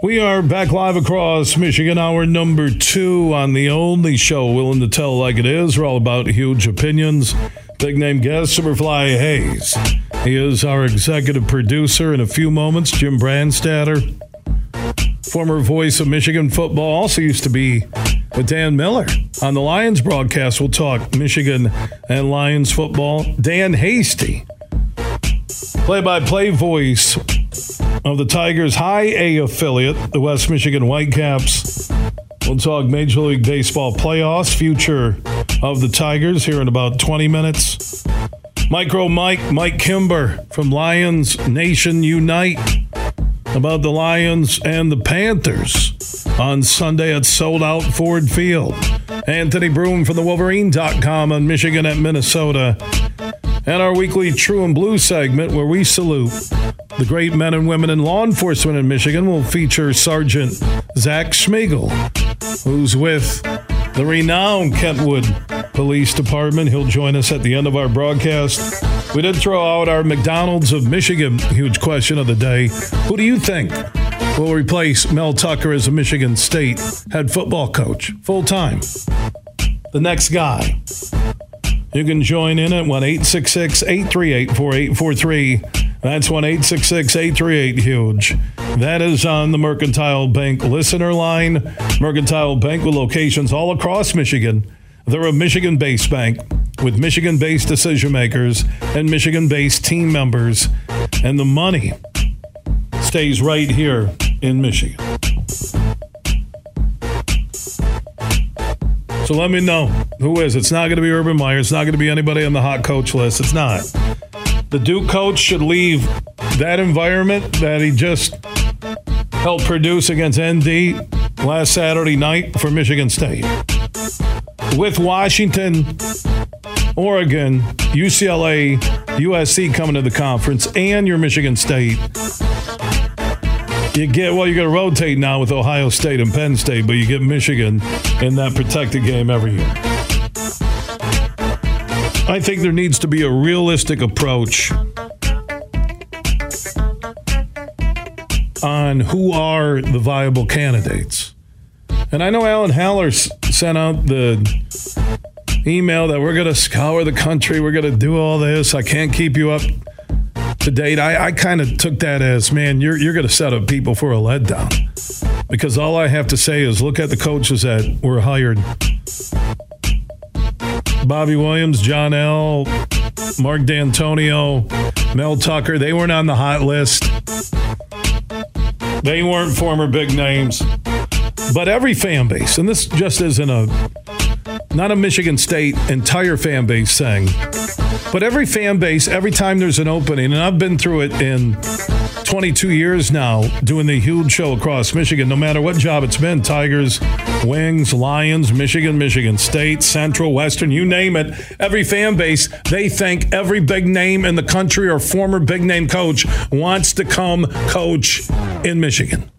We are back live across Michigan, hour number two on the only show willing to tell like it is. We're all about huge opinions. Big name guest, Superfly Hayes. He is our executive producer. In a few moments, Jim Brandstatter, former voice of Michigan football, also used to be with Dan Miller on the Lions broadcast. We'll talk Michigan and Lions football. Dan Hasty, play by play voice of the Tigers' High A affiliate, the West Michigan Whitecaps. We'll talk Major League Baseball playoffs, future of the Tigers here in about 20 minutes. Micro Mike, Mike Kimber from Lions Nation Unite about the Lions and the Panthers on Sunday at sold out Ford Field. Anthony Broome from the Wolverine.com on Michigan at Minnesota. And our weekly True and Blue segment where we salute the great men and women in law enforcement in Michigan will feature Sergeant Zach Schmiegel, who's with the renowned Kentwood Police Department. He'll join us at the end of our broadcast. We did throw out our McDonald's of Michigan huge question of the day. Who do you think will replace Mel Tucker as a Michigan State head football coach full time? The next guy. You can join in at 1 838 4843. That's 1 838 Huge. That is on the Mercantile Bank listener line. Mercantile Bank with locations all across Michigan. They're a Michigan based bank with Michigan based decision makers and Michigan based team members. And the money stays right here in Michigan. So let me know who is. It's not going to be Urban Meyer. It's not going to be anybody on the hot coach list. It's not. The Duke coach should leave that environment that he just helped produce against ND last Saturday night for Michigan State. With Washington, Oregon, UCLA, USC coming to the conference, and your Michigan State. You get well, you're going to rotate now with Ohio State and Penn State, but you get Michigan in that protected game every year. I think there needs to be a realistic approach on who are the viable candidates. And I know Alan Haller sent out the email that we're going to scour the country, we're going to do all this. I can't keep you up to date. I, I kind of took that as, man, you're, you're going to set up people for a letdown. Because all I have to say is look at the coaches that were hired Bobby Williams, John L., Mark Dantonio, Mel Tucker. They weren't on the hot list. They weren't former big names. But every fan base, and this just isn't a not a Michigan State entire fan base thing, but every fan base, every time there's an opening, and I've been through it in 22 years now doing the huge show across Michigan, no matter what job it's been Tigers, Wings, Lions, Michigan, Michigan State, Central, Western, you name it. Every fan base, they think every big name in the country or former big name coach wants to come coach in Michigan.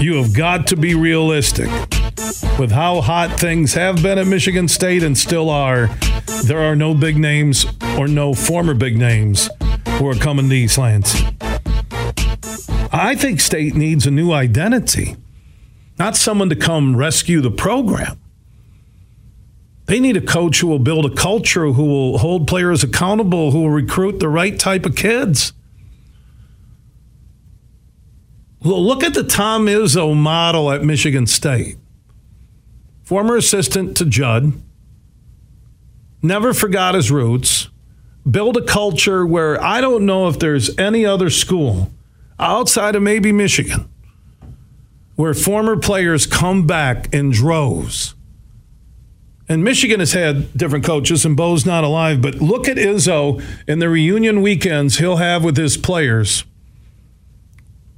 You have got to be realistic. With how hot things have been at Michigan State and still are, there are no big names or no former big names who are coming to East Lansing. I think State needs a new identity, not someone to come rescue the program. They need a coach who will build a culture, who will hold players accountable, who will recruit the right type of kids. Look at the Tom Izzo model at Michigan State. Former assistant to Judd, never forgot his roots, build a culture where I don't know if there's any other school outside of maybe Michigan where former players come back in droves And Michigan has had different coaches, and Bo's not alive. But look at Izzo in the reunion weekends he'll have with his players.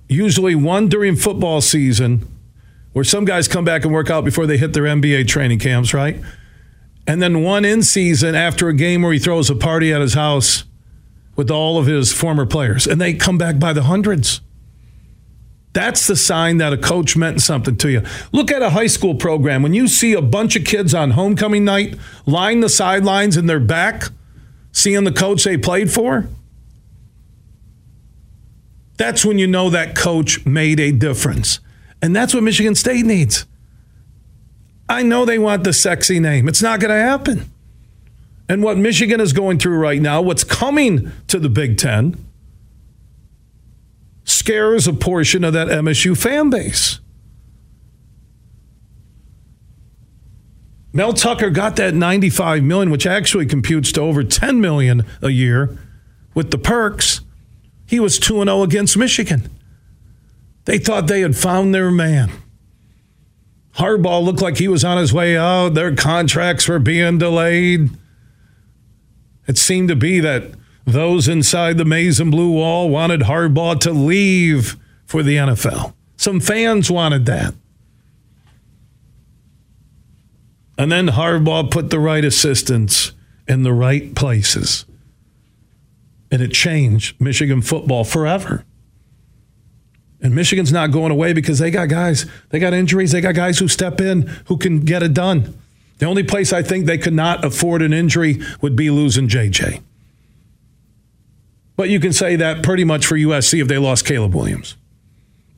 Usually one during football season, where some guys come back and work out before they hit their NBA training camps, right? And then one in season after a game where he throws a party at his house with all of his former players, and they come back by the hundreds. That's the sign that a coach meant something to you. Look at a high school program. When you see a bunch of kids on homecoming night line the sidelines in their back, seeing the coach they played for, that's when you know that coach made a difference. And that's what Michigan State needs. I know they want the sexy name. It's not going to happen. And what Michigan is going through right now, what's coming to the Big Ten, scares a portion of that MSU fan base. Mel Tucker got that 95 million, which actually computes to over 10 million a year with the perks. He was 2 0 against Michigan. They thought they had found their man. Harbaugh looked like he was on his way out. Their contracts were being delayed. It seemed to be that those inside the maize and blue wall wanted Harbaugh to leave for the NFL. Some fans wanted that. And then Harbaugh put the right assistants in the right places. And it changed Michigan football forever. And Michigan's not going away because they got guys, they got injuries, they got guys who step in who can get it done. The only place I think they could not afford an injury would be losing JJ. But you can say that pretty much for USC if they lost Caleb Williams,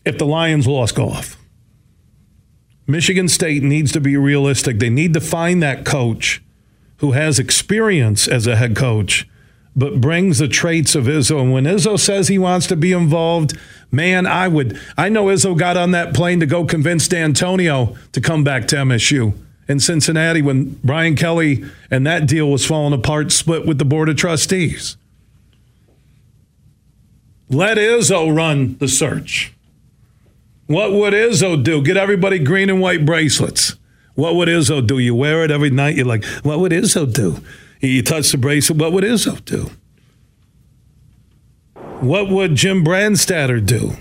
if the Lions lost Goff. Michigan State needs to be realistic. They need to find that coach who has experience as a head coach, but brings the traits of Izzo. And when Izzo says he wants to be involved, man, I would. I know Izzo got on that plane to go convince Dantonio to come back to MSU in Cincinnati when Brian Kelly and that deal was falling apart, split with the Board of Trustees. Let Izzo run the search. What would Izzo do? Get everybody green and white bracelets. What would Izzo do? You wear it every night. You're like, what would Izzo do? You touched the bracelet. What would Izzo do? What would Jim Brandstatter do?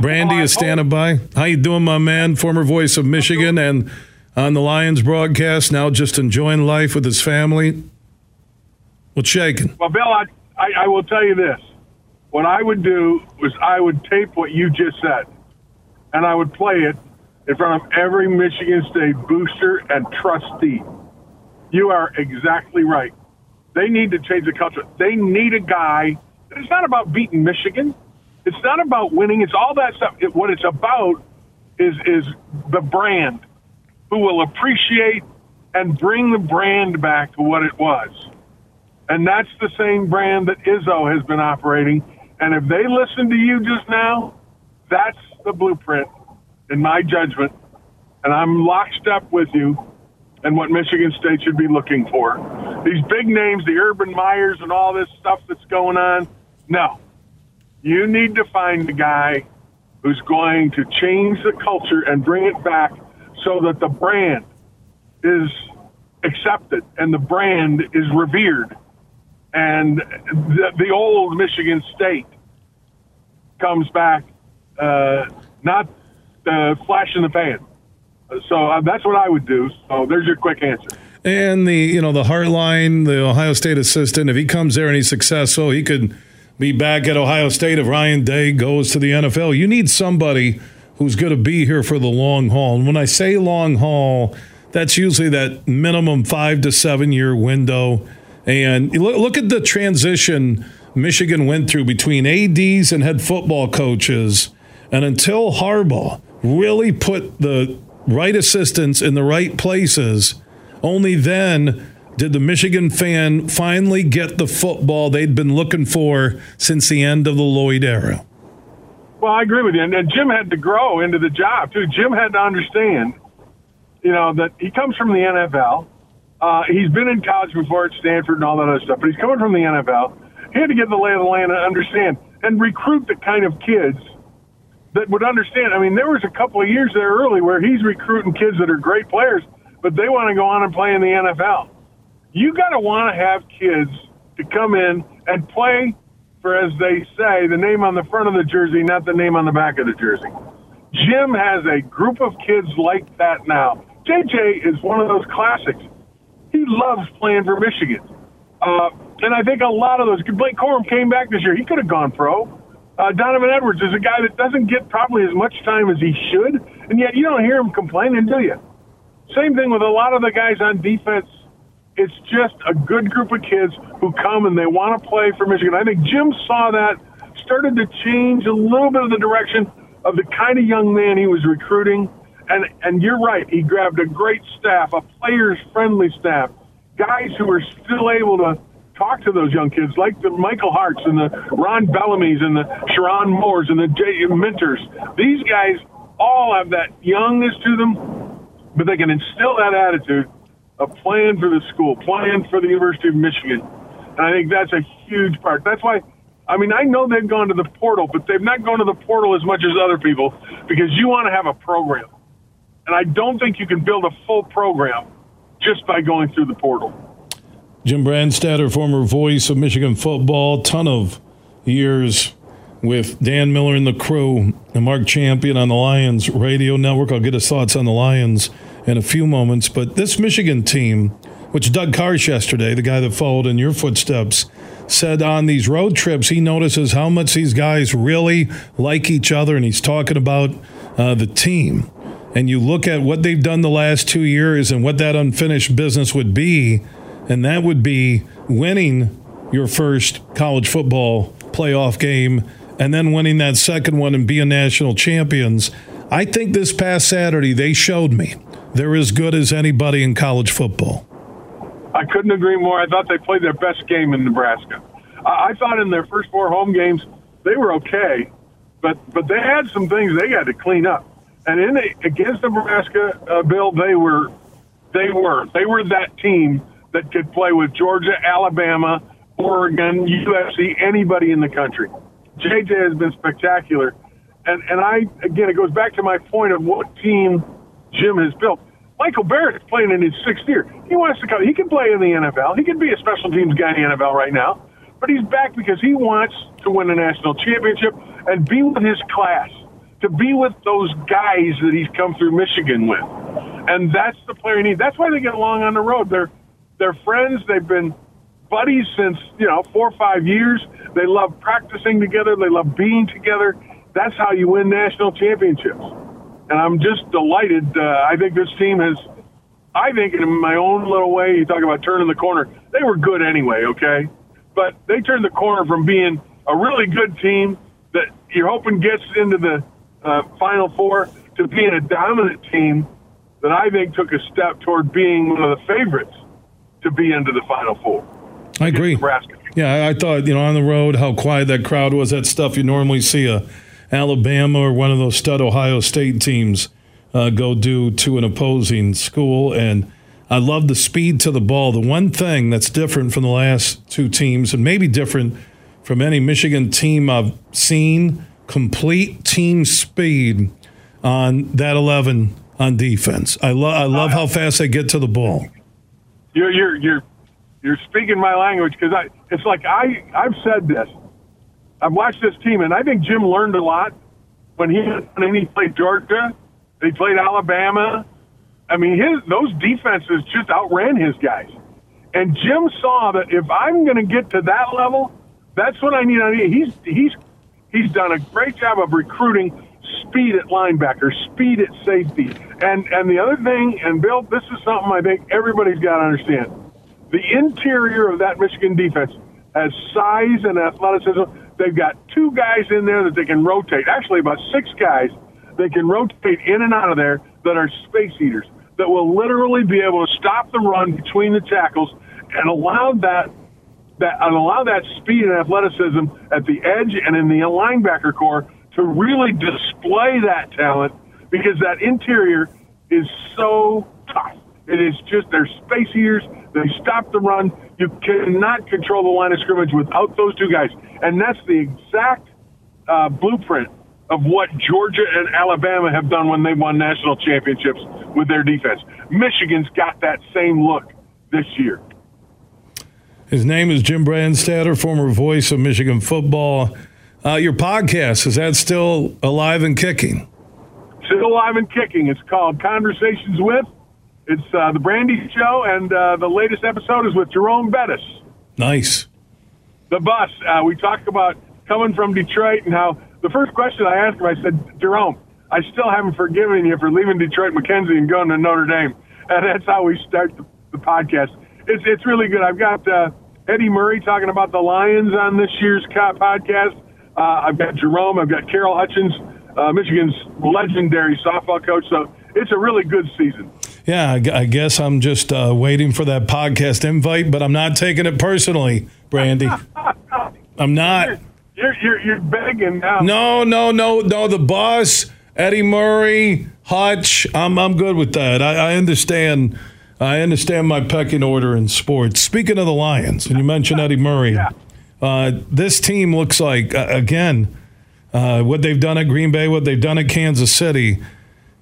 Brandy is standing by. How you doing, my man? Former voice of Michigan and on the Lions broadcast. Now just enjoying life with his family. What's shaking? Well, Bill, I, I, I will tell you this what I would do was I would tape what you just said, and I would play it in front of every Michigan State booster and trustee. You are exactly right. They need to change the culture. They need a guy. It's not about beating Michigan. It's not about winning. It's all that stuff. It, what it's about is is the brand, who will appreciate and bring the brand back to what it was. And that's the same brand that Izzo has been operating and if they listen to you just now, that's the blueprint, in my judgment. And I'm lockstep with you and what Michigan State should be looking for. These big names, the Urban Meyers and all this stuff that's going on, no. You need to find a guy who's going to change the culture and bring it back so that the brand is accepted and the brand is revered and the, the old Michigan State comes back, uh, not uh, flash in the pan. So uh, that's what I would do. So there's your quick answer. And the you know the Hartline, the Ohio State assistant, if he comes there and he's successful, he could be back at Ohio State if Ryan Day goes to the NFL. You need somebody who's going to be here for the long haul. And when I say long haul, that's usually that minimum five to seven year window. And look at the transition Michigan went through between ADs and head football coaches. And until Harbaugh really put the right assistants in the right places, only then did the Michigan fan finally get the football they'd been looking for since the end of the Lloyd era. Well, I agree with you. And, and Jim had to grow into the job, too. Jim had to understand, you know, that he comes from the NFL. Uh, he's been in college before at Stanford and all that other stuff, but he's coming from the NFL. He had to get the lay of the land and understand and recruit the kind of kids that would understand. I mean, there was a couple of years there early where he's recruiting kids that are great players, but they want to go on and play in the NFL. You got to want to have kids to come in and play for, as they say, the name on the front of the jersey, not the name on the back of the jersey. Jim has a group of kids like that now. JJ is one of those classics. He loves playing for Michigan. Uh, and I think a lot of those, Blake Corum came back this year. He could have gone pro. Uh, Donovan Edwards is a guy that doesn't get probably as much time as he should, and yet you don't hear him complaining, do you? Same thing with a lot of the guys on defense. It's just a good group of kids who come and they want to play for Michigan. I think Jim saw that, started to change a little bit of the direction of the kind of young man he was recruiting. And and you're right, he grabbed a great staff, a players friendly staff, guys who are still able to talk to those young kids, like the Michael Harts and the Ron Bellamy's and the Sherrone Moores and the Jay Minters. These guys all have that youngness to them, but they can instill that attitude of playing for the school, playing for the University of Michigan. And I think that's a huge part. That's why I mean, I know they've gone to the portal, but they've not gone to the portal as much as other people because you want to have a program. And I don't think you can build a full program just by going through the portal. Jim Brandstatter, former voice of Michigan football, ton of years with Dan Miller and the crew, and Mark Champion on the Lions radio network. I'll get his thoughts on the Lions in a few moments. But this Michigan team, which Doug Karsch yesterday, the guy that followed in your footsteps, said on these road trips he notices how much these guys really like each other, and he's talking about uh, the team. And you look at what they've done the last two years and what that unfinished business would be, and that would be winning your first college football playoff game and then winning that second one and being national champions. I think this past Saturday they showed me they're as good as anybody in college football. I couldn't agree more. I thought they played their best game in Nebraska. I thought in their first four home games they were okay, but but they had some things they had to clean up. And in the, against Nebraska, uh, Bill, they were they were they were that team that could play with Georgia, Alabama, Oregon, USC, anybody in the country. JJ has been spectacular, and and I again it goes back to my point of what team Jim has built. Michael Barrett's playing in his sixth year. He wants to come. He can play in the NFL. He can be a special teams guy in the NFL right now. But he's back because he wants to win a national championship and be with his class, to be with those guys that he's come through Michigan with. And that's the player he needs. That's why they get along on the road. They're they're friends. They've been buddies since you know four or five years. They love practicing together. They love being together. That's how you win national championships and I'm just delighted. Uh, I think this team has, I think in my own little way, you talk about turning the corner. They were good anyway, okay, but they turned the corner from being a really good team that you're hoping gets into the uh, Final Four to being a dominant team that I think took a step toward being one of the favorites to be into the Final Four. I agree. Nebraska. Yeah, I thought you know on the road how quiet that crowd was. That stuff you normally see a Alabama or one of those stud Ohio State teams uh, go do to an opposing school. And I love the speed to the ball. The one thing that's different from the last two teams, and maybe different from any Michigan team I've seen, complete team speed on that 11 on defense. I, lo- I love how fast they get to the ball. You're, you're, you're, you're speaking my language because I, it's like I, I've said this. I've watched this team, and I think Jim learned a lot when he when he played Georgia. He played Alabama. I mean, his those defenses just outran his guys. And Jim saw that if I'm going to get to that level, that's what I need. He's he's he's done a great job of recruiting speed at linebacker, speed at safety, and and the other thing. And Bill, this is something I think everybody's got to understand. The interior of that Michigan defense has size and athleticism They've got two guys in there that they can rotate. Actually, about six guys they can rotate in and out of there that are space eaters that will literally be able to stop the run between the tackles and allow that that and allow that speed and athleticism at the edge and in the linebacker core to really display that talent because that interior is so tough. It is just they're space eaters. They stop the run. You cannot control the line of scrimmage without those two guys. And that's the exact uh, blueprint of what Georgia and Alabama have done when they won national championships with their defense. Michigan's got that same look this year. His name is Jim Brandstatter, former voice of Michigan football. Uh, your podcast, is that still alive and kicking? Still alive and kicking. It's called Conversations with. It's uh, the Brandy Show, and uh, the latest episode is with Jerome Bettis. Nice. The bus. Uh, we talk about coming from Detroit and how the first question I asked him, I said, Jerome, I still haven't forgiven you for leaving Detroit Mackenzie and going to Notre Dame. And that's how we start the, the podcast. It's, it's really good. I've got uh, Eddie Murray talking about the Lions on this year's podcast. Uh, I've got Jerome. I've got Carol Hutchins, uh, Michigan's legendary softball coach. So it's a really good season. Yeah, I guess I'm just uh, waiting for that podcast invite, but I'm not taking it personally, Brandy. I'm not. You're, you're, you're begging now. No, no, no, no. The boss, Eddie Murray, Hutch. I'm I'm good with that. I, I understand. I understand my pecking order in sports. Speaking of the Lions, and you mentioned Eddie Murray, Yeah. Uh, this team looks like uh, again uh, what they've done at Green Bay, what they've done at Kansas City.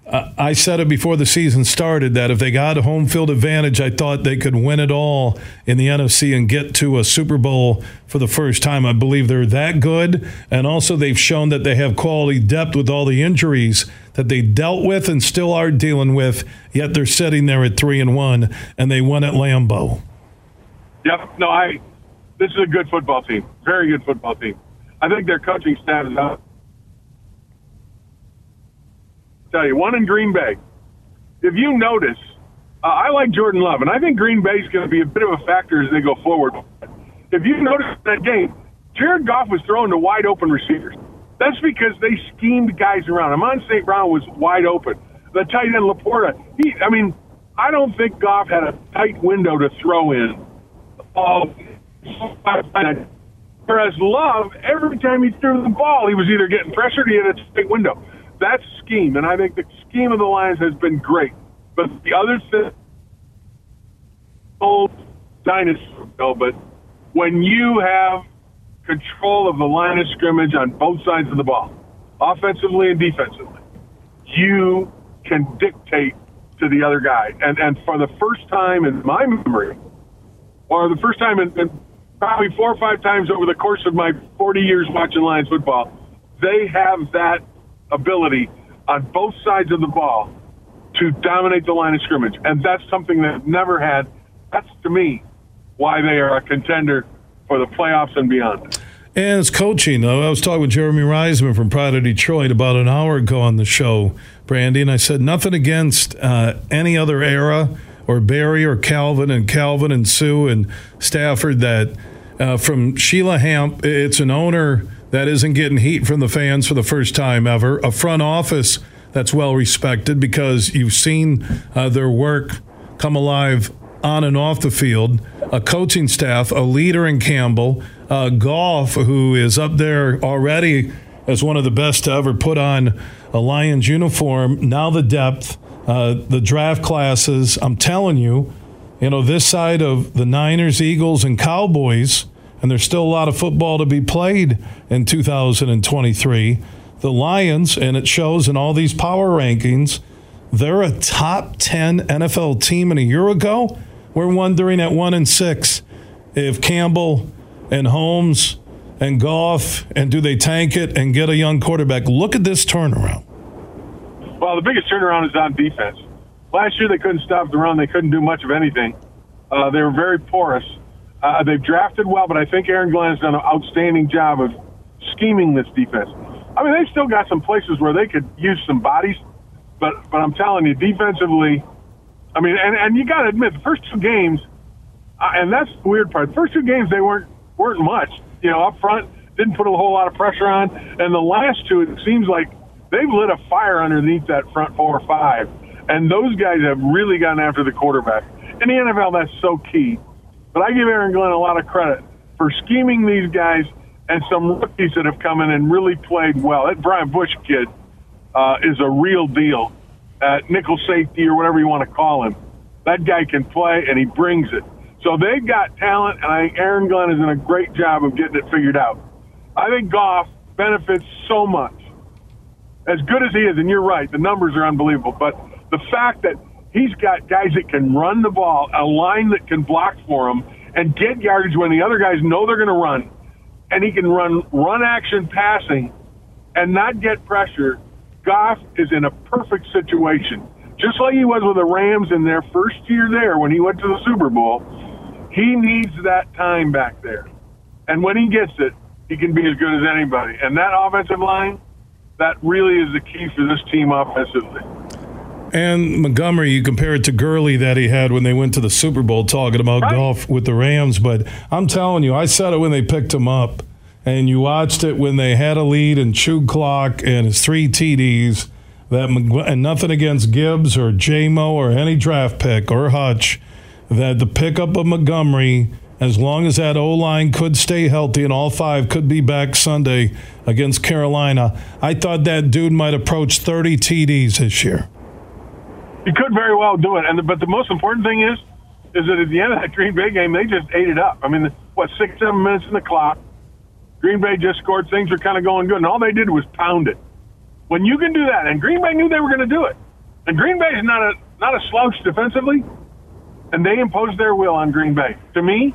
Uh, I said it before the season started that if they got a home field advantage, I thought they could win it all in the NFC and get to a Super Bowl for the first time. I believe they're that good. And also, they've shown that they have quality depth with all the injuries that they dealt with and still are dealing with, yet they're sitting there at 3 and 1, and they won at Lambeau. Yep. No, I. This is a good football team. Very good football team. I think their coaching staff is out. Tell you, one in Green Bay. If you notice, uh, I like Jordan Love, and I think Green Bay is going to be a bit of a factor as they go forward. If you notice that game, Jared Goff was throwing to wide open receivers. That's because they schemed guys around. Amon St. Brown was wide open. The tight end LaPorta, he, I mean, I don't think Goff had a tight window to throw in. Oh, whereas Love, every time he threw the ball, he was either getting pressured, or he had a tight window. That's scheme, and I think the scheme of the Lions has been great. But the other thing, old dinosaur, no, but when you have control of the line of scrimmage on both sides of the ball, offensively and defensively, you can dictate to the other guy. And and for the first time in my memory, or the first time in, in probably four or five times over the course of my 40 years watching Lions football, they have that ability on both sides of the ball to dominate the line of scrimmage. And that's something they've never had. That's to me why they are a contender for the playoffs and beyond. And it's coaching. Though, I was talking with Jeremy Reisman from Pride of Detroit about an hour ago on the show, Brandy, and I said nothing against uh, any other era or Barry or Calvin and Calvin and Suh and Stafford that uh, from Sheila Hamp, it's an owner that isn't getting heat from the fans for the first time ever, a front office that's well respected because you've seen uh, their work come alive on and off the field, a coaching staff, a leader in Campbell, uh, Goff, who is up there already as one of the best to ever put on a Lions uniform. Now the depth, uh, the draft classes. I'm telling you, you know, this side of the Niners, Eagles, and Cowboys, and there's still a lot of football to be played in 2023. The Lions, and it shows in all these power rankings, they're a top 10 NFL team. And a year ago, we're wondering at one and six if Campbell and Holmes and Goff, and do they tank it and get a young quarterback? Look at this turnaround. Well, the biggest turnaround is on defense. Last year they couldn't stop the run. They couldn't do much of anything. Uh, they were very porous. Uh, they've drafted well, but I think Aaron Glenn has done an outstanding job of scheming this defense. I mean, they've still got some places where they could use some bodies, but but I'm telling you, defensively, I mean, and, and you got to admit, the first two games, uh, and that's the weird part. The first two games they weren't weren't much. You know, up front didn't put a whole lot of pressure on, and the last two, it seems like they've lit a fire underneath that front four or five, and those guys have really gotten after the quarterback. In the NFL, that's so key. But I give Aaron Glenn a lot of credit for scheming these guys and some rookies that have come in and really played well. That Brian Bush kid uh, is a real deal at nickel safety or whatever you want to call him. That guy can play and he brings it. So they've got talent, and I think Aaron Glenn is doing a great job of getting it figured out. I think Goff benefits so much as good as he is, and you're right, the numbers are unbelievable. But the fact that he's got guys that can run the ball, a line that can block for him, and get yardage when the other guys know they're going to run, and he can run run action passing and not get pressure. Goff is in a perfect situation, just like he was with the Rams in their first year there when he went to the Super Bowl. He needs that time back there, and when he gets it, he can be as good as anybody. And that offensive line, that really is the key for this team offensively. And Montgomery, you compare it to Gurley that he had when they went to the Super Bowl talking about right. Goff with the Rams. But I'm telling you, I said it when they picked him up, and you watched it when they had a lead and chewed clock and his three TDs. That and nothing against Gibbs or Jamo or any draft pick or Hutch, that the pickup of Montgomery, as long as that O line could stay healthy and all five could be back Sunday against Carolina, I thought that dude might approach 30 TDs this year. He could very well do it. And but the most important thing is, is that at the end of that Green Bay game, they just ate it up. I mean, what six, seven minutes in the clock, Green Bay just scored. Things were kind of going good, and all they did was pound it. When you can do that, and Green Bay knew they were going to do it, and Green Bay is not a not a slouch defensively, and they imposed their will on Green Bay. To me,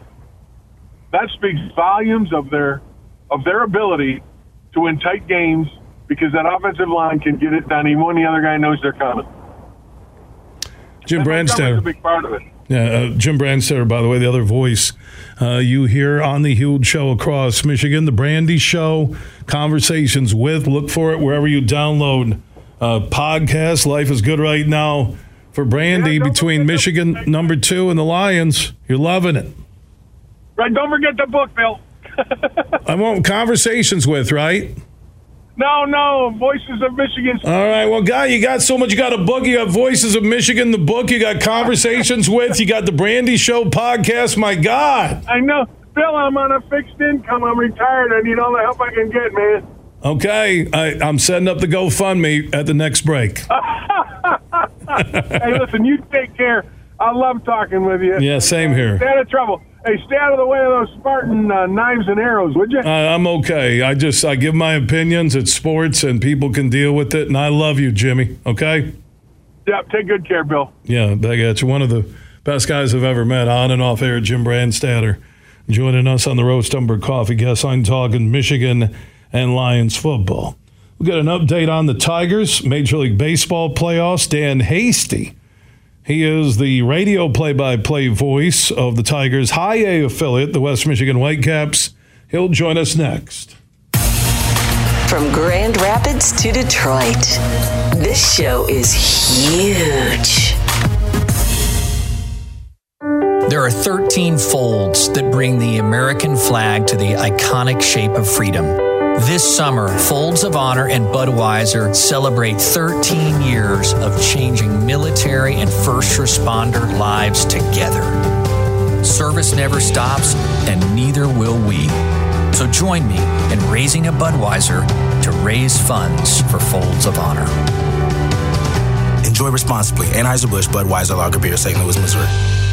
that speaks volumes of their of their ability to win tight games because that offensive line can get it done even when the other guy knows they're coming. Jim Brandstatter. a big part of it. Yeah, uh, Jim Brandstatter, by the way, the other voice uh, you hear on the Huge Show across Michigan, the Brandy Show, conversations with. Look for it wherever you download uh, podcasts. Life is good right now for Brandy yeah, between Michigan number two and the Lions. You're loving it. Right, don't forget the book, Bill. I want conversations with, right? No, no, Voices of Michigan. All right, well, guy, you got so much. You got a book. You got Voices of Michigan, the book. You got conversations with. You got the Brandy Show podcast. My God. I know, Bill. I'm on a fixed income. I'm retired. I need all the help I can get, man. Okay, I, I'm setting up the GoFundMe at the next break. hey, listen, you take care. I love talking with you. Yeah, same here. Stay out of trouble. Hey, stay out of the way of those Spartan uh, knives and arrows, would you? Uh, I'm okay. I just I give my opinions. It's sports, and people can deal with it. And I love you, Jimmy. Okay. Yep. Take good care, Bill. Yeah, back at you. One of the best guys I've ever met, on and off air. Jim Brandstatter joining us on the Roast Umber Coffee. Guess I'm talking Michigan and Lions football. We'll get an update on the Tigers, Major League Baseball playoffs. Dan Hasty he is the radio play by play voice of the Tigers' high A affiliate, the West Michigan Whitecaps. He'll join us next. From Grand Rapids to Detroit, this show is huge. There are 13 folds that bring the American flag to the iconic shape of freedom. This summer, Folds of Honor and Budweiser celebrate 13 years of changing military and first responder lives together. Service never stops, and neither will we. So join me in raising a Budweiser to raise funds for Folds of Honor. Enjoy responsibly. Anheuser-Busch Budweiser Lager Beer, St. Louis, Missouri.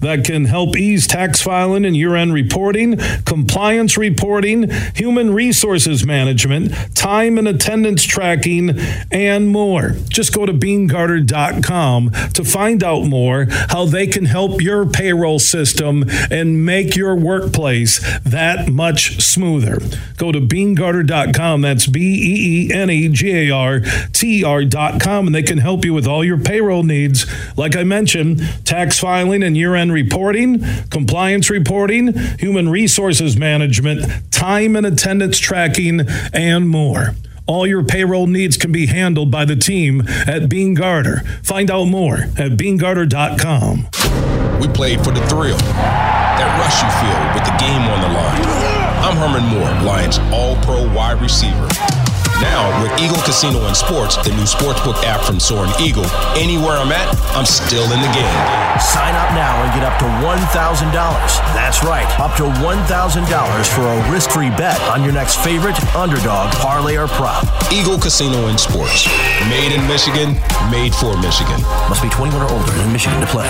That can help ease tax filing and year end reporting, compliance reporting, human resources management, time and attendance tracking, and more. Just go to beenegarter.com to find out more how they can help your payroll system and make your workplace that much smoother. Go to beenegarter.com. That's B E E N E G A R T R.com, and they can help you with all your payroll needs. Like I mentioned, tax filing and year end reporting, compliance reporting, human resources management, time and attendance tracking, and more. All your payroll needs can be handled by the team at Beene Garter. Find out more at beenegarter.com. We played for the thrill, that rush you feel with the game on the line. I'm Herman Moore, Lions All Pro wide receiver Now, with Eagle Casino and Sports, the new sportsbook app from Soaring Eagle, anywhere I'm at, I'm still in the game. Sign up now and get up to $1,000. That's right, up to $1,000 for a risk free bet on your next favorite underdog, parlay, or prop. Eagle Casino and Sports. Made in Michigan, made for Michigan. Must be 21 or older in Michigan to play.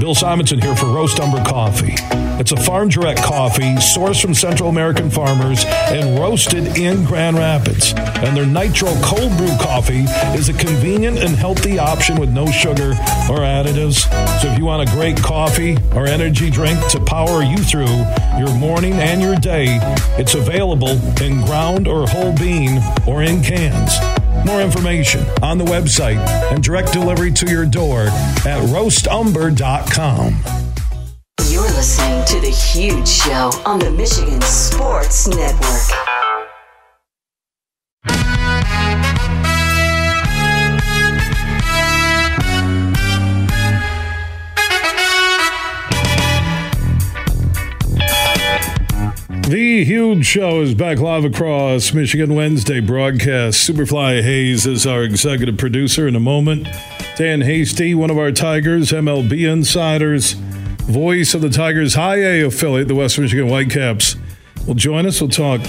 Bill Simonson here for Roast Umber Coffee. It's a farm direct coffee sourced from Central American farmers and roasted in Grand Rapids. And their Nitro Cold Brew Coffee is a convenient and healthy option with no sugar or additives. So if you want a great coffee or energy drink to power you through your morning and your day, it's available in ground or whole bean or in cans. More information on the website and direct delivery to your door at roastumber.com. You're listening to The Huge Show on the Michigan Sports Network. The Huge Show is back live across Michigan Wednesday broadcast. Superfly Hayes is our executive producer in a moment. Dan Hasty, one of our Tigers, MLB insiders, voice of the Tigers High A affiliate, the West Michigan Whitecaps, will join us. We'll talk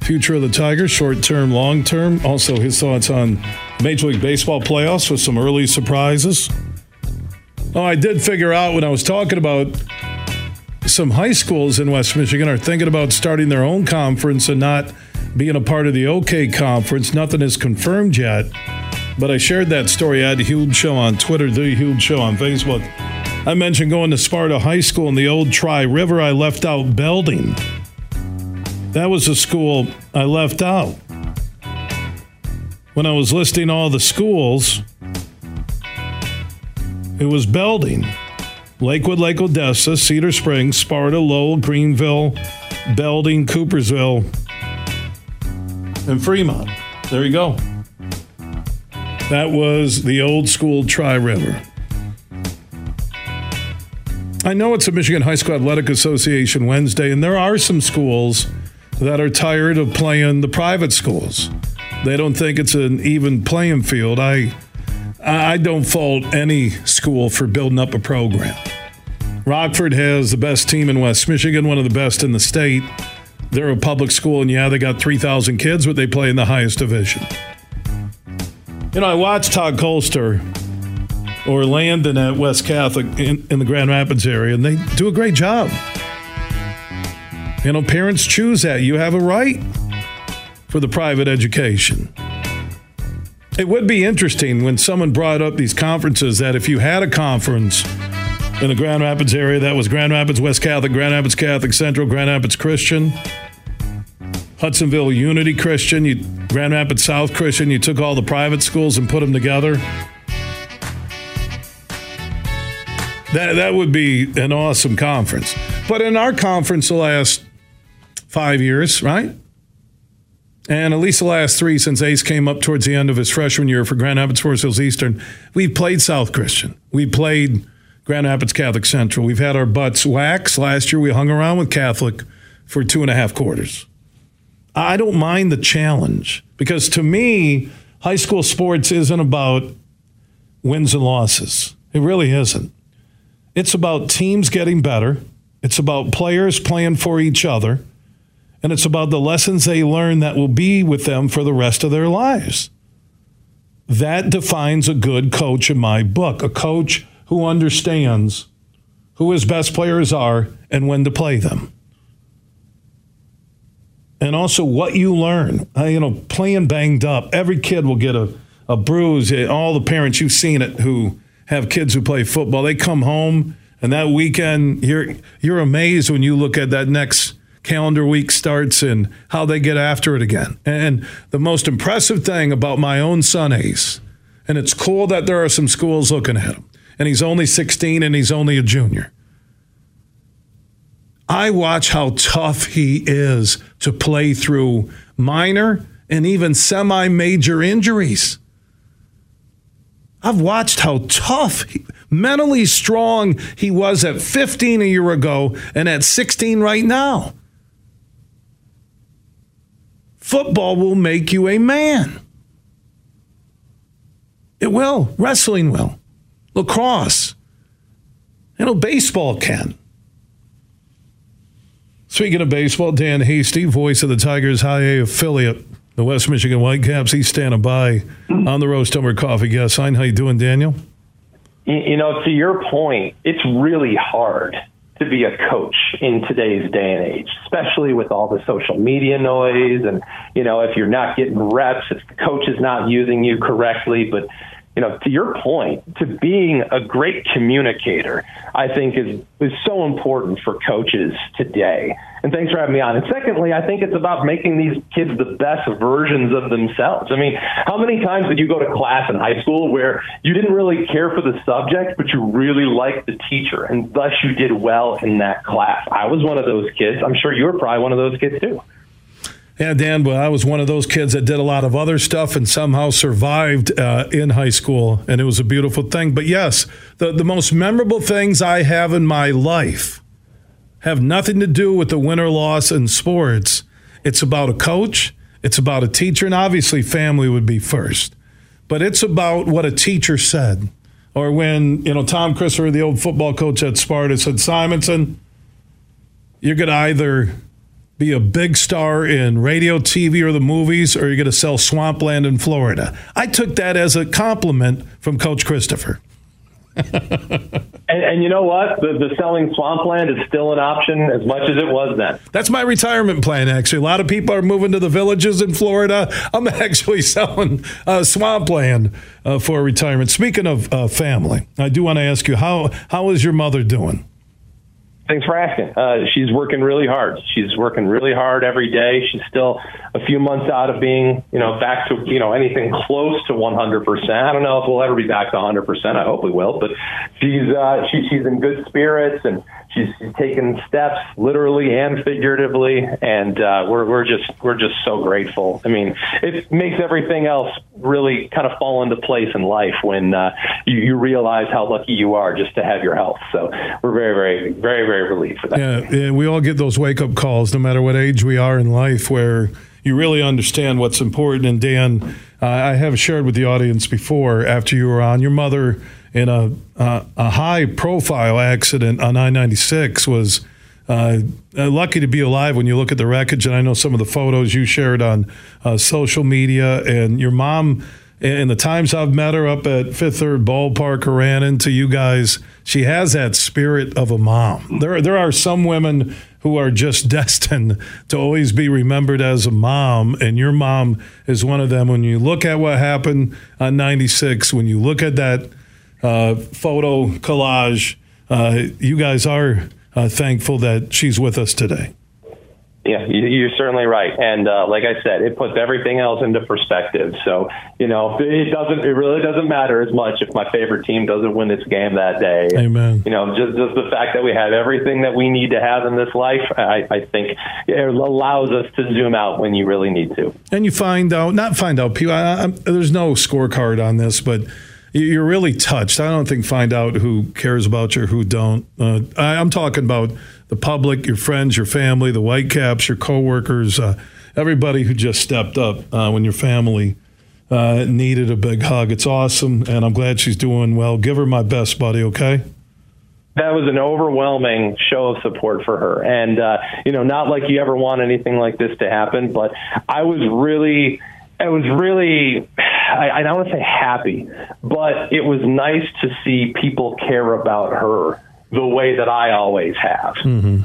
future of the Tigers, short term, long term. Also, his thoughts on Major League Baseball playoffs with some early surprises. Oh, I did figure out when I was talking about some high schools in West Michigan are thinking about starting their own conference and not being a part of the OK conference. Nothing is confirmed yet, but I shared that story I at Huge Show on Twitter, The Huge Show on Facebook. I mentioned going to Sparta High School in the old Tri River. I left out Belding. That was a school I left out. When I was listing all the schools, it was Belding. Lakewood, Lake Odessa, Cedar Springs, Sparta, Lowell, Greenville, Belding, Coopersville, and Fremont. There you go. That was the old school Tri River. I know it's a Michigan High School Athletic Association Wednesday, and there are some schools that are tired of playing the private schools. They don't think it's an even playing field. I I don't fault any school for building up a program. Rockford has the best team in West Michigan, one of the best in the state. They're a public school, and yeah, they got 3,000 kids, but they play in the highest division. You know, I watched Todd Colster or Landon at West Catholic in, in the Grand Rapids area, and they do a great job. You know, parents choose that. You have a right for the private education. It would be interesting when someone brought up these conferences that if you had a conference in the Grand Rapids area, that was Grand Rapids West Catholic, Grand Rapids Catholic Central, Grand Rapids Christian, Hudsonville Unity Christian, you, Grand Rapids South Christian, you took all the private schools and put them together. That, that would be an awesome conference. But in our conference, the last five years, right? And at least the last three since Ace came up towards the end of his freshman year for Grand Rapids Forest Hills Eastern, we've played South Christian. We played Grand Rapids Catholic Central. We've had our butts waxed. Last year we hung around with Catholic for two and a half quarters. I don't mind the challenge because to me, high school sports isn't about wins and losses. It really isn't. It's about teams getting better. It's about players playing for each other and it's about the lessons they learn that will be with them for the rest of their lives. That defines a good coach in my book, a coach who understands who his best players are and when to play them. And also what you learn. Uh, you know, playing banged up, every kid will get a, a bruise. All the parents, you've seen it, who have kids who play football, they come home and that weekend, you're, you're amazed when you look at that next calendar week starts and how they get after it again. And the most impressive thing about my own son, Ace, and it's cool that there are some schools looking at him, and he's only 16 and he's only a junior. I watch how tough he is to play through minor and even semi major injuries. I've watched how tough, mentally strong he was at 15 a year ago and at 16 right now. Football will make you a man. It will. Wrestling will. Lacrosse. You know, baseball can. Speaking of baseball, Dan Hasty, voice of the Tigers High A affiliate, the West Michigan Whitecaps, he's standing by on the Roast Umber Coffee guest line. How you doing, Daniel? You know, to your point, it's really hard to be a coach in today's day and age, especially with all the social media noise. And, you know, if you're not getting reps, if the coach is not using you correctly, but you know, to your point, to being a great communicator, I think is is so important for coaches today. And thanks for having me on. And secondly, I think it's about making these kids the best versions of themselves. I mean, how many times did you go to class in high school where you didn't really care for the subject, but you really liked the teacher, and thus you did well in that class? I was one of those kids. I'm sure you were probably one of those kids too. Yeah, Dan, but I was one of those kids that did a lot of other stuff and somehow survived uh, in high school, and it was a beautiful thing. But yes, the, the most memorable things I have in my life have nothing to do with the win or loss in sports. It's about a coach, it's about a teacher, and obviously family would be first. But it's about what a teacher said. Or when, you know, Tom Christopher, the old football coach at Sparta, said, Simonson, you're going to either be a big star in radio, TV, or the movies, or you're going to sell swampland in Florida. I took that as a compliment from Coach Christopher. and, and, you know what? The, the, selling swampland is still an option as much as it was then. That's my retirement plan, actually. A lot of people are moving to the villages in Florida. I'm actually selling uh, swampland uh, for retirement. Speaking of uh, family, I do want to ask you how how is your mother doing? Thanks for asking. Uh, she's working really hard. She's working really hard every day. She's still a few months out of being, you know, back to, you know, anything close to 100%. I don't know if we'll ever be back to 100%. I hope we will, but she's, uh, she, she's in good spirits and she's, taking steps literally and figuratively. And, uh, we're, we're just, we're just so grateful. I mean, it makes everything else really kind of fall into place in life when, uh, you, you realize how lucky you are just to have your health. So we're very, very, very, very relieved for that. Yeah. yeah we all get those wake up calls no matter what age we are in life where, you really understand what's important. And Dan, uh, I have shared with the audience before after you were on, your mother in a uh, a high profile accident on I ninety six was. Uh, uh, lucky to be alive when you look at the wreckage, and I know some of the photos you shared on uh, social media. And your mom, and the times I've met her up at Fifth Third Ballpark or ran into you guys, she has that spirit of a mom. There, there are some women who are just destined to always be remembered as a mom. And your mom is one of them. When you look at what happened on 96, when you look at that uh, photo collage, uh, you guys are uh, thankful that she's with us today. Yeah, you're certainly right, and uh, like I said, it puts everything else into perspective. So you know, it doesn't, it really doesn't matter as much if my favorite team doesn't win this game that day. Amen. You know, just, just the fact that we have everything that we need to have in this life, I, I think it allows us to zoom out when you really need to. And you find out, not find out, people. I, I, there's no scorecard on this, but you're really touched. I don't think find out who cares about you who don't. Uh, I, am talking about the public, your friends, your family, the Whitecaps, your coworkers, uh, everybody who just stepped up uh, when your family uh, needed a big hug. It's awesome, and I'm glad she's doing well. Give her my best, buddy. Okay. That was an overwhelming show of support for her, and uh, you know, not like you ever want anything like this to happen, but I was really I was really, I, I don't want to say happy, but it was nice to see people care about her the way that I always have. Mm-hmm.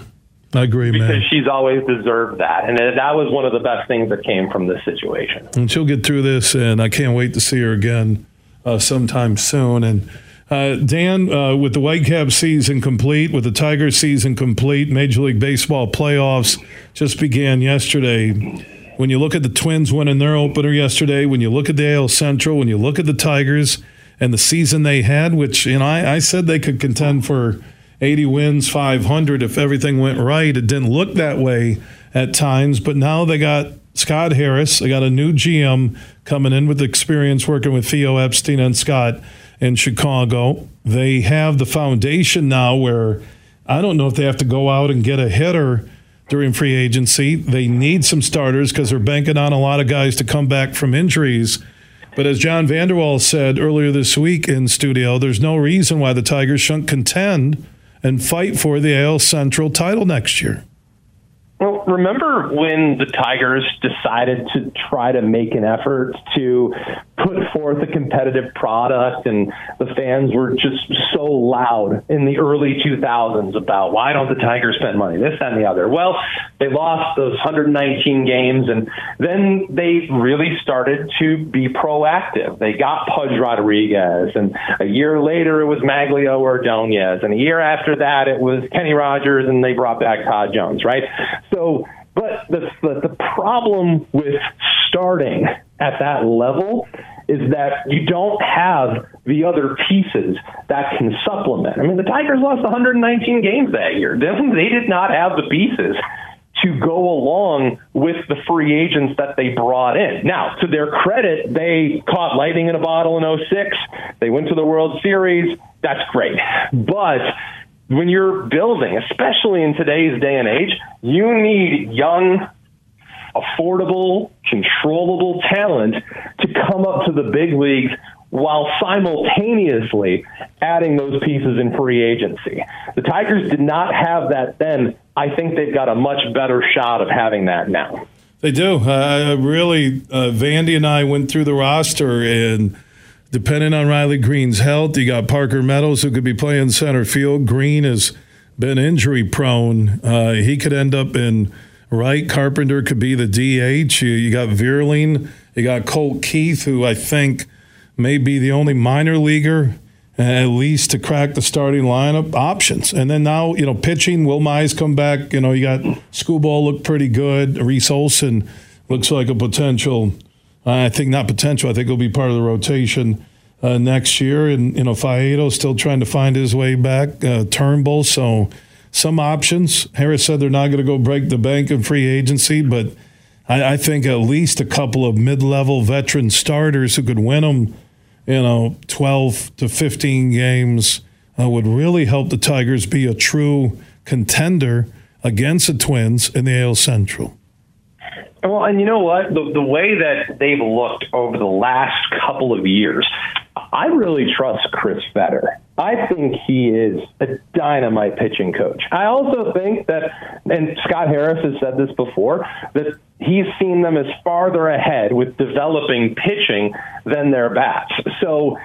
I agree, because man. Because she's always deserved that, and that was one of the best things that came from this situation. And she'll get through this, and I can't wait to see her again uh, sometime soon. And uh, Dan, uh, with the Whitecaps season complete, with the Tiger season complete, Major League Baseball playoffs just began yesterday. When you look at the Twins winning their opener yesterday, when you look at the AL Central, when you look at the Tigers and the season they had, which you know I, I said they could contend for 80 wins, 500 if everything went right. It didn't look that way at times, but now they got Scott Harris. They got a new GM coming in with experience working with Theo Epstein and Scott in Chicago. They have the foundation now where I don't know if they have to go out and get a hitter during free agency. They need some starters because they're banking on a lot of guys to come back from injuries. But as John Vander Wal said earlier this week in studio, there's no reason why the Tigers shouldn't contend and fight for the AL Central title next year. Well, remember when the Tigers decided to try to make an effort to put forth a competitive product, and the fans were just so loud in the early 2000s about why don't the Tigers spend money, this, that, and the other. Well, they lost those 119 games, and then they really started to be proactive. They got Pudge Rodriguez, and a year later it was Magglio Ordonez, and a year after that it was Kenny Rogers, and they brought back Todd Jones, right? So, but the, the, the problem with starting at that level is that you don't have the other pieces that can supplement. I mean, the Tigers lost 119 games that year. They did not have the pieces to go along with the free agents that they brought in. Now, to their credit, they caught lightning in a bottle in 06. They went to the World Series. That's great. But when you're building, especially in today's day and age, you need young, affordable, controllable talent to come up to the big leagues while simultaneously adding those pieces in free agency. The Tigers did not have that then. I think they've got a much better shot of having that now. They do. Uh, really, uh, Vandy and I went through the roster and depending on Riley Greene's health, you got Parker Meadows who could be playing center field. Greene has been injury prone. Uh, he could end up in right. Carpenter could be the DH. You, you got Vierling. You got Colt Keith, who I think may be the only minor leaguer at least to crack the starting lineup options. And then now, you know, pitching, Will Mize come back. You know, you got Skubal look pretty good. Reese Olson looks like a potential I think not potential. I think he'll be part of the rotation uh, next year. And, you know, Faedo still trying to find his way back. Uh, Turnbull. So some options. Harris said they're not going to go break the bank in free agency, but I, I think at least a couple of mid level veteran starters who could win them, you know, 12 to 15 games uh, would really help the Tigers be a true contender against the Twins in the AL Central. Well, and you know what? The, the way that they've looked over the last couple of years, I really trust Chris Fetter. I think he is a dynamite pitching coach. I also think that, and Scott Harris has said this before, that he's seen them as farther ahead with developing pitching than their bats. So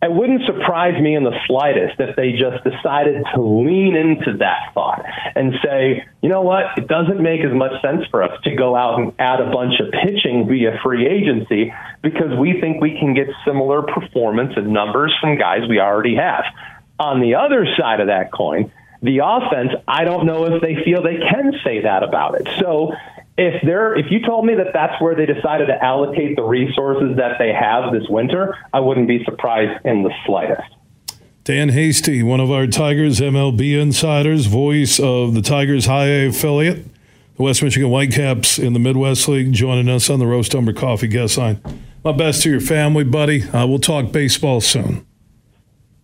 it wouldn't surprise me in the slightest if they just decided to lean into that thought and say, you know what, it doesn't make as much sense for us to go out and add a bunch of pitching via free agency because we think we can get similar performance and numbers from guys we already have. On the other side of that coin, the offense, I don't know if they feel they can say that about it. So if they're if you told me that that's where they decided to allocate the resources that they have this winter, I wouldn't be surprised in the slightest. Dan Hasty, one of our Tigers MLB insiders, voice of the Tigers High A affiliate, the West Michigan Whitecaps in the Midwest League, joining us on the Roast Umber Coffee guest line. My best to your family, buddy. Uh, we'll talk baseball soon.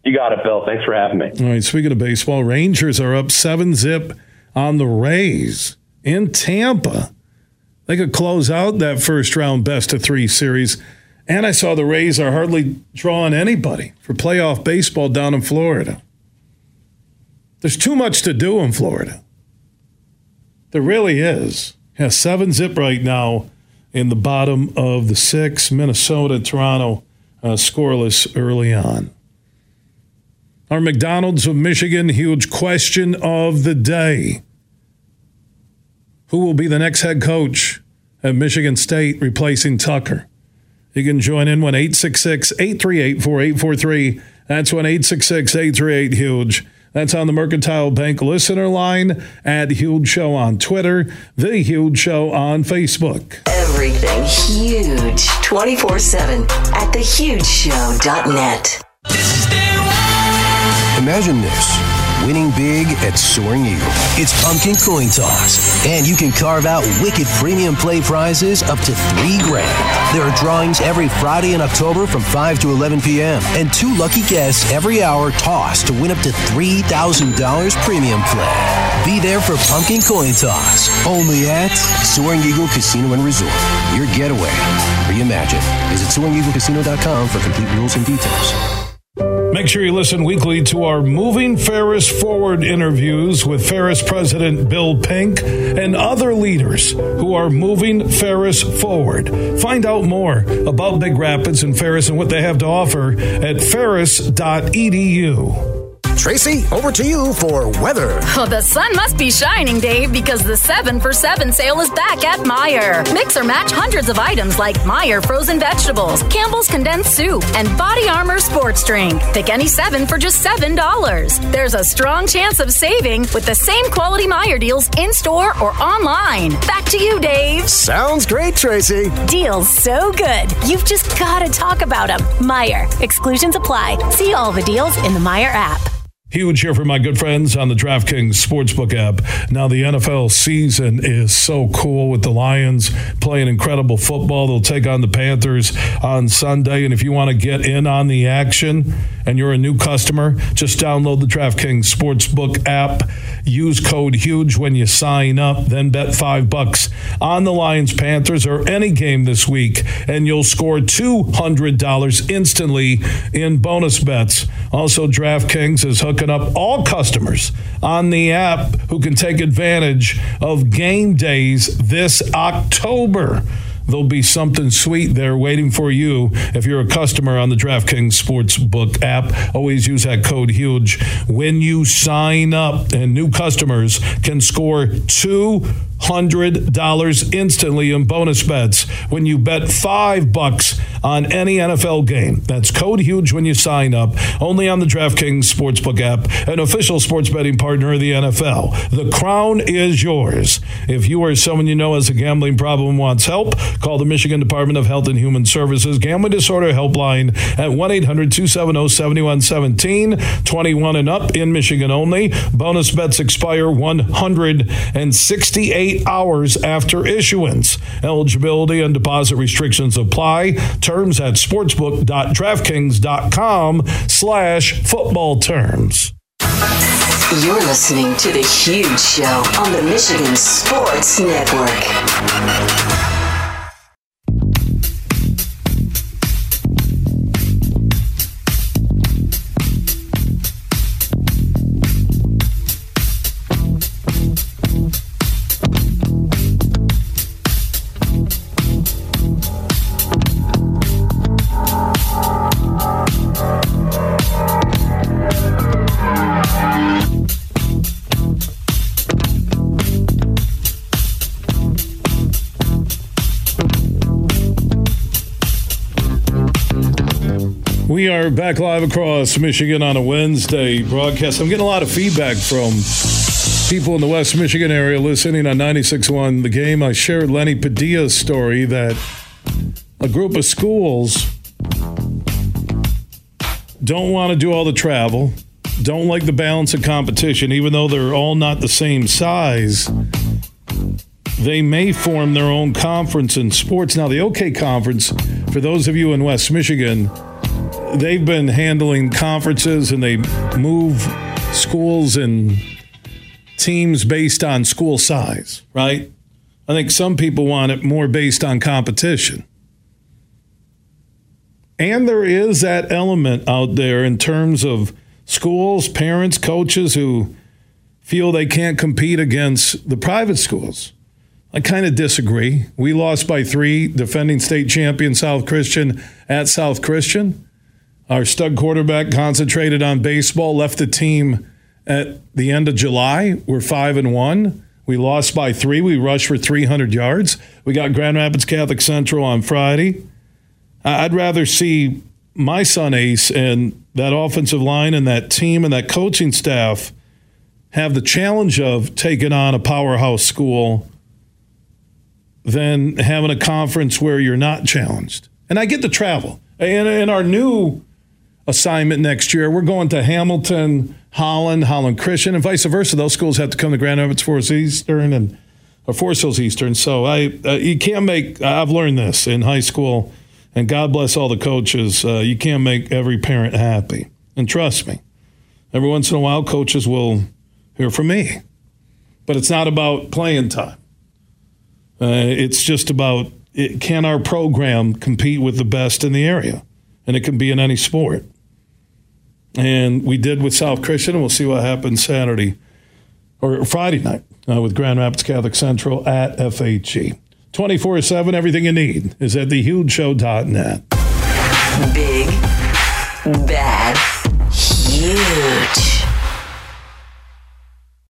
You got it, Bill. Thanks for having me. All right. Speaking of baseball, Rangers are up seven zip on the Rays in Tampa. They could close out that first round best of three series. And I saw the Rays are hardly drawing anybody for playoff baseball down in Florida. There's too much to do in Florida. There really is. Yeah, seven zip right now in the bottom of the six. Minnesota, Toronto, uh, scoreless early on. Our McDonald's of Michigan, huge question of the day. Who will be the next head coach at Michigan State replacing Tucker? You can join in 1 866 838 4843. That's 1 866 838 Huge. That's on the Mercantile Bank listener line at Huge Show on Twitter, The Huge Show on Facebook. Everything huge 24 7 at thehugeshow.net. Imagine this winning big at Soaring Eagle. It's pumpkin coin toss, and you can carve out wicked premium play prizes up to three grand. There are drawings every Friday in October from 5 to 11 p.m., and two lucky guests every hour toss to win up to $3,000 premium play. Be there for pumpkin coin toss. Only at Soaring Eagle Casino and Resort. Your getaway. Reimagine. Visit SoaringEagleCasino.com for complete rules and details. Make sure you listen weekly to our Moving Ferris Forward interviews with Ferris President Bill Pink and other leaders who are moving Ferris forward. Find out more about Big Rapids and Ferris and what they have to offer at ferris.edu. Tracy, over to you for weather. The sun must be shining, Dave, because the 7 for 7 sale is back at Meijer. Mix or match hundreds of items like Meijer frozen vegetables, Campbell's condensed soup, and Body Armor sports drink. Pick any 7 for just $7. There's a strong chance of saving with the same quality Meijer deals in store or online. Back to you, Dave. Sounds great, Tracy. Deals so good. You've just got to talk about them. Meijer. Exclusions apply. See all the deals in the Meijer app. Huge here for my good friends on the DraftKings Sportsbook app. Now, the NFL season is so cool with the Lions playing incredible football. They'll take on the Panthers on Sunday. And if you want to get in on the action and you're a new customer, just download the DraftKings Sportsbook app. Use code HUGE when you sign up. Then bet five bucks on the Lions Panthers or any game this week, and you'll score $200 instantly in bonus bets. Also, DraftKings is hooking up all customers on the app who can take advantage of game days this October. There'll be something sweet there waiting for you if you're a customer on the DraftKings Sportsbook app. Always use that code HUGE when you sign up, and new customers can score two hundred dollars instantly in bonus bets when you bet five bucks on any NFL game. That's code huge when you sign up. Only on the DraftKings Sportsbook app, an official sports betting partner of the NFL. The crown is yours. If you or someone you know has a gambling problem wants help, call the Michigan Department of Health and Human Services Gambling Disorder Helpline at 1-800-270-7117. 21 and up in Michigan only. Bonus bets expire 168 hours after issuance. Eligibility and deposit restrictions apply. Terms at sportsbook.draftkings.com slash football terms. You're listening to The Huge Show on the Michigan Sports Network. We are back live across Michigan on a Wednesday broadcast. I'm getting a lot of feedback from people in the West Michigan area listening on 96.1 The Game. I shared Lenny Padilla's story that a group of schools don't want to do all the travel, don't like the balance of competition, even though they're all not the same size. They may form their own conference in sports. Now, the OK Conference, for those of you in West Michigan, they've been handling conferences and they move schools and teams based on school size, right? I think some people want it more based on competition. And there is that element out there in terms of schools, parents, coaches who feel they can't compete against the private schools. I kind of disagree. We lost by three, defending state champion South Christian at South Christian. Our stud quarterback concentrated on baseball, left the team at the end of July. We're five and one. We lost by three. We rushed for 300 yards. We got Grand Rapids Catholic Central on Friday. I'd rather see my son Ace and that offensive line and that team and that coaching staff have the challenge of taking on a powerhouse school than having a conference where you're not challenged. And I get the travel. And in our new assignment next year. We're going to Hamilton, Holland, Holland Christian, and vice versa. Those schools have to come to Grand Rapids Forest Eastern and or Forest Hills Eastern. So I, uh, you can't make. I've learned this in high school, and God bless all the coaches. Uh, you can't make every parent happy, and trust me. Every once in a while, coaches will hear from me. but it's not about playing time. Uh, it's just about it, can our program compete with the best in the area? And it can be in any sport. And we did with South Christian, and we'll see what happens Saturday or Friday night uh, with Grand Rapids Catholic Central at FHE. 24 7, everything you need is at thehugeshow.net. Big, bad, huge.